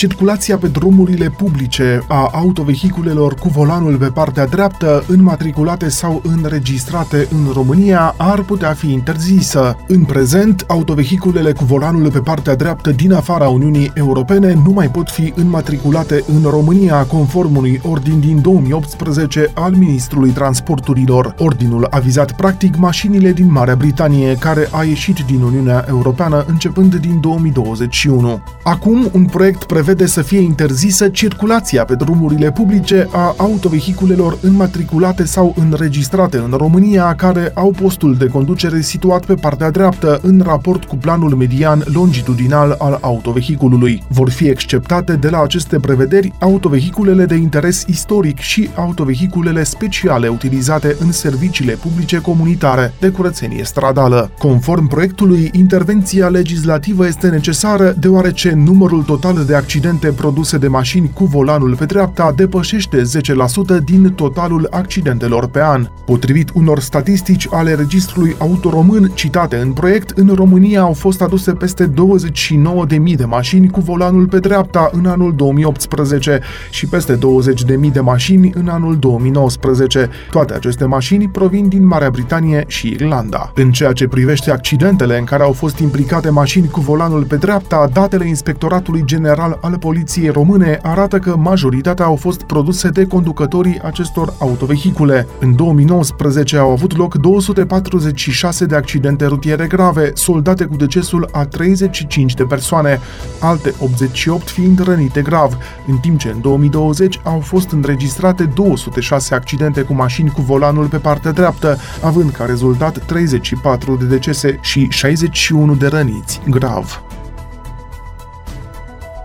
circulația pe drumurile publice a autovehiculelor cu volanul pe partea dreaptă, înmatriculate sau înregistrate în România, ar putea fi interzisă. În prezent, autovehiculele cu volanul pe partea dreaptă din afara Uniunii Europene nu mai pot fi înmatriculate în România, conform unui ordin din 2018 al Ministrului Transporturilor. Ordinul a vizat practic mașinile din Marea Britanie, care a ieșit din Uniunea Europeană începând din 2021. Acum, un proiect prevede prevede să fie interzisă circulația pe drumurile publice a autovehiculelor înmatriculate sau înregistrate în România care au postul de conducere situat pe partea dreaptă în raport cu planul median longitudinal al autovehiculului. Vor fi exceptate de la aceste prevederi autovehiculele de interes istoric și autovehiculele speciale utilizate în serviciile publice comunitare de curățenie stradală. Conform proiectului, intervenția legislativă este necesară deoarece numărul total de accidente accidente produse de mașini cu volanul pe dreapta depășește 10% din totalul accidentelor pe an. Potrivit unor statistici ale Registrului Auto Român citate în proiect, în România au fost aduse peste 29.000 de mașini cu volanul pe dreapta în anul 2018 și peste 20.000 de mașini în anul 2019. Toate aceste mașini provin din Marea Britanie și Irlanda. În ceea ce privește accidentele în care au fost implicate mașini cu volanul pe dreapta, datele Inspectoratului General al ale poliției române arată că majoritatea au fost produse de conducătorii acestor autovehicule. În 2019 au avut loc 246 de accidente rutiere grave, soldate cu decesul a 35 de persoane, alte 88 fiind rănite grav, în timp ce în 2020 au fost înregistrate 206 accidente cu mașini cu volanul pe partea dreaptă, având ca rezultat 34 de decese și 61 de răniți grav.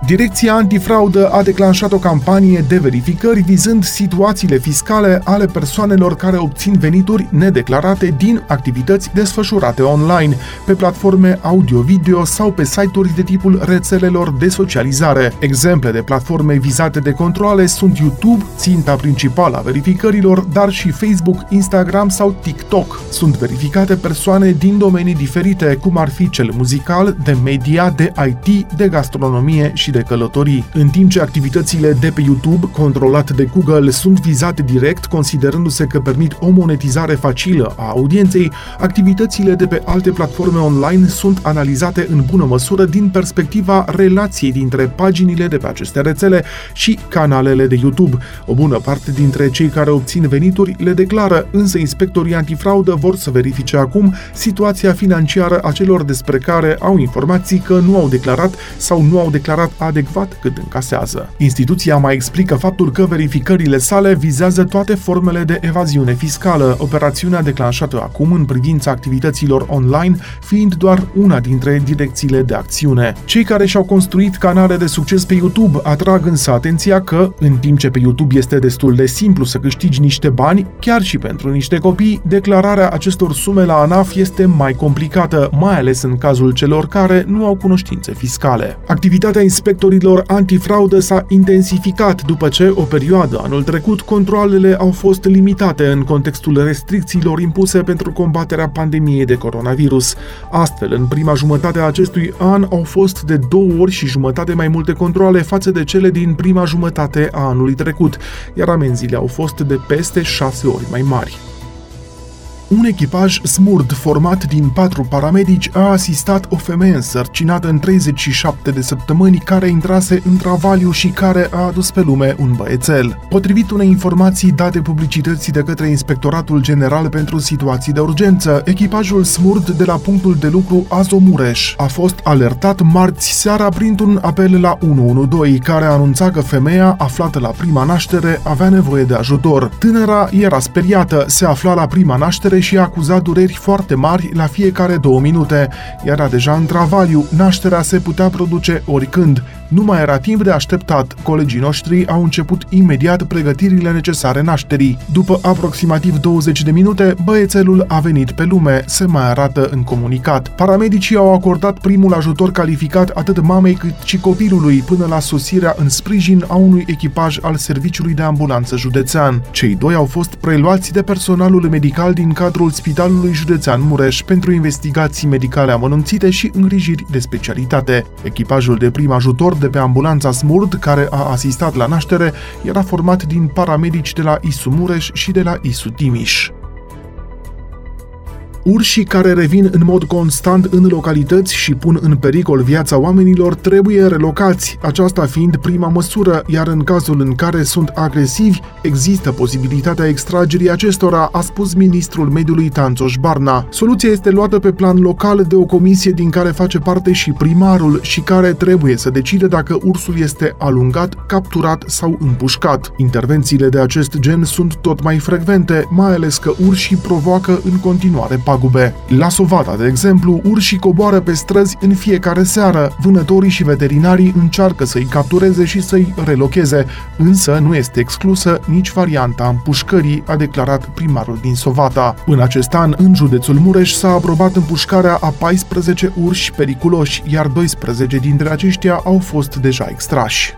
Direcția antifraudă a declanșat o campanie de verificări vizând situațiile fiscale ale persoanelor care obțin venituri nedeclarate din activități desfășurate online, pe platforme audio-video sau pe site-uri de tipul rețelelor de socializare. Exemple de platforme vizate de controle sunt YouTube, ținta principală a verificărilor, dar și Facebook, Instagram sau TikTok. Sunt verificate persoane din domenii diferite, cum ar fi cel muzical, de media, de IT, de gastronomie și de călătorii, în timp ce activitățile de pe YouTube, controlate de Google, sunt vizate direct, considerându-se că permit o monetizare facilă a audienței, activitățile de pe alte platforme online sunt analizate în bună măsură din perspectiva relației dintre paginile de pe aceste rețele și canalele de YouTube. O bună parte dintre cei care obțin venituri le declară, însă inspectorii antifraudă vor să verifice acum situația financiară a celor despre care au informații că nu au declarat sau nu au declarat adecvat cât încasează. Instituția mai explică faptul că verificările sale vizează toate formele de evaziune fiscală, operațiunea declanșată acum în privința activităților online fiind doar una dintre direcțiile de acțiune. Cei care și-au construit canale de succes pe YouTube atrag însă atenția că, în timp ce pe YouTube este destul de simplu să câștigi niște bani, chiar și pentru niște copii, declararea acestor sume la ANAF este mai complicată, mai ales în cazul celor care nu au cunoștințe fiscale. Activitatea inspectorului inspectorilor antifraudă s-a intensificat după ce, o perioadă anul trecut, controlele au fost limitate în contextul restricțiilor impuse pentru combaterea pandemiei de coronavirus. Astfel, în prima jumătate a acestui an au fost de două ori și jumătate mai multe controle față de cele din prima jumătate a anului trecut, iar amenziile au fost de peste șase ori mai mari. Un echipaj smurd format din patru paramedici a asistat o femeie însărcinată în 37 de săptămâni care intrase în travaliu și care a adus pe lume un băiețel. Potrivit unei informații date publicității de către Inspectoratul General pentru Situații de Urgență, echipajul smurd de la punctul de lucru Azomureș a fost alertat marți seara printr-un apel la 112 care anunța că femeia aflată la prima naștere avea nevoie de ajutor. Tânăra era speriată, se afla la prima naștere naștere și a acuzat dureri foarte mari la fiecare două minute. Era deja în travaliu, nașterea se putea produce oricând. Nu mai era timp de așteptat. Colegii noștri au început imediat pregătirile necesare nașterii. După aproximativ 20 de minute, băiețelul a venit pe lume, se mai arată în comunicat. Paramedicii au acordat primul ajutor calificat atât mamei cât și copilului până la sosirea în sprijin a unui echipaj al Serviciului de Ambulanță Județean. Cei doi au fost preluați de personalul medical din care cadrul Spitalului Județean Mureș pentru investigații medicale amănunțite și îngrijiri de specialitate. Echipajul de prim ajutor de pe ambulanța Smurd, care a asistat la naștere, era format din paramedici de la ISU Mureș și de la ISU Timiș. Urșii care revin în mod constant în localități și pun în pericol viața oamenilor trebuie relocați, aceasta fiind prima măsură, iar în cazul în care sunt agresivi, există posibilitatea extragerii acestora, a spus ministrul mediului Tanțoș Barna. Soluția este luată pe plan local de o comisie din care face parte și primarul și care trebuie să decide dacă ursul este alungat, capturat sau împușcat. Intervențiile de acest gen sunt tot mai frecvente, mai ales că urșii provoacă în continuare pagube. La Sovata, de exemplu, urșii coboară pe străzi în fiecare seară. Vânătorii și veterinarii încearcă să-i captureze și să-i relocheze, însă nu este exclusă nici varianta împușcării, a declarat primarul din Sovata. În acest an, în județul Mureș s-a aprobat împușcarea a 14 urși periculoși, iar 12 dintre aceștia au fost deja extrași.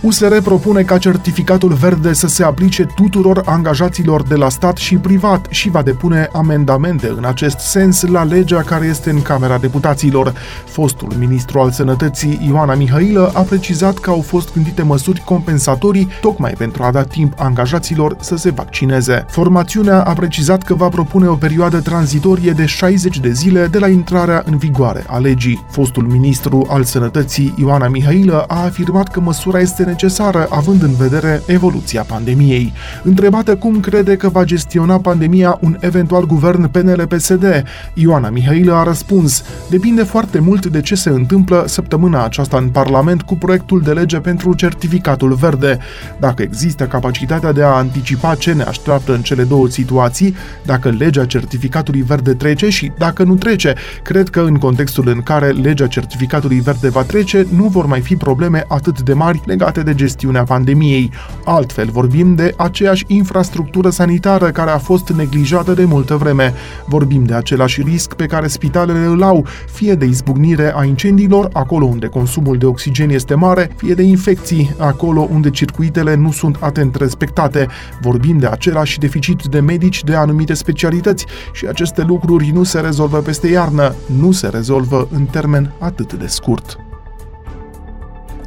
USR propune ca certificatul verde să se aplice tuturor angajaților de la stat și privat și va depune amendamente în acest sens la legea care este în Camera Deputaților. Fostul ministru al Sănătății Ioana Mihailă a precizat că au fost gândite măsuri compensatorii tocmai pentru a da timp angajaților să se vaccineze. Formațiunea a precizat că va propune o perioadă tranzitorie de 60 de zile de la intrarea în vigoare a legii. Fostul ministru al Sănătății Ioana Mihailă a afirmat că măsura este necesară având în vedere evoluția pandemiei. Întrebată cum crede că va gestiona pandemia un eventual guvern PNL-PSD, Ioana Mihailă a răspuns Depinde foarte mult de ce se întâmplă săptămâna aceasta în Parlament cu proiectul de lege pentru certificatul verde. Dacă există capacitatea de a anticipa ce ne așteaptă în cele două situații, dacă legea certificatului verde trece și dacă nu trece, cred că în contextul în care legea certificatului verde va trece, nu vor mai fi probleme atât de mari legate legate de gestiunea pandemiei. Altfel, vorbim de aceeași infrastructură sanitară care a fost neglijată de multă vreme. Vorbim de același risc pe care spitalele îl au, fie de izbucnire a incendiilor, acolo unde consumul de oxigen este mare, fie de infecții, acolo unde circuitele nu sunt atent respectate. Vorbim de același deficit de medici de anumite specialități și aceste lucruri nu se rezolvă peste iarnă, nu se rezolvă în termen atât de scurt.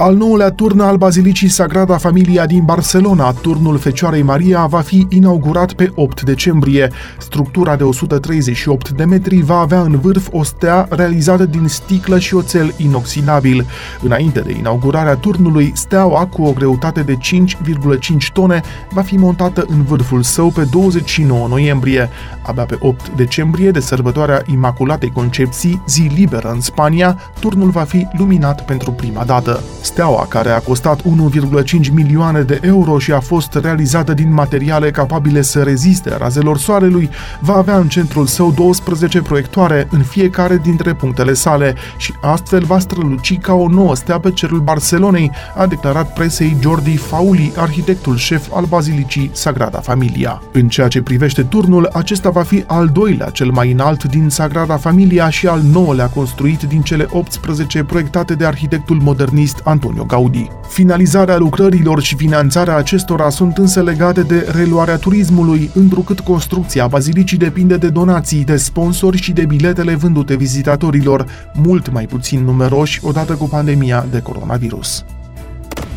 Al nouălea turn al Bazilicii Sagrada Familia din Barcelona, turnul Fecioarei Maria, va fi inaugurat pe 8 decembrie. Structura de 138 de metri va avea în vârf o stea realizată din sticlă și oțel inoxidabil. Înainte de inaugurarea turnului, steaua, cu o greutate de 5,5 tone, va fi montată în vârful său pe 29 noiembrie. Abia pe 8 decembrie, de sărbătoarea Imaculatei Concepții, zi liberă în Spania, turnul va fi luminat pentru prima dată. Steaua, care a costat 1,5 milioane de euro și a fost realizată din materiale capabile să reziste razelor soarelui, va avea în centrul său 12 proiectoare în fiecare dintre punctele sale și astfel va străluci ca o nouă stea pe cerul Barcelonei, a declarat presei Jordi Fauli, arhitectul șef al Bazilicii Sagrada Familia. În ceea ce privește turnul, acesta va fi al doilea cel mai înalt din Sagrada Familia și al nouălea construit din cele 18 proiectate de arhitectul modernist Antonio Gaudi. Finalizarea lucrărilor și finanțarea acestora sunt însă legate de reluarea turismului, întrucât construcția bazilicii depinde de donații, de sponsori și de biletele vândute vizitatorilor, mult mai puțin numeroși odată cu pandemia de coronavirus.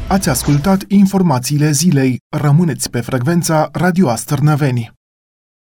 Ați ascultat informațiile zilei. Rămâneți pe frecvența Radio Astărnăveni.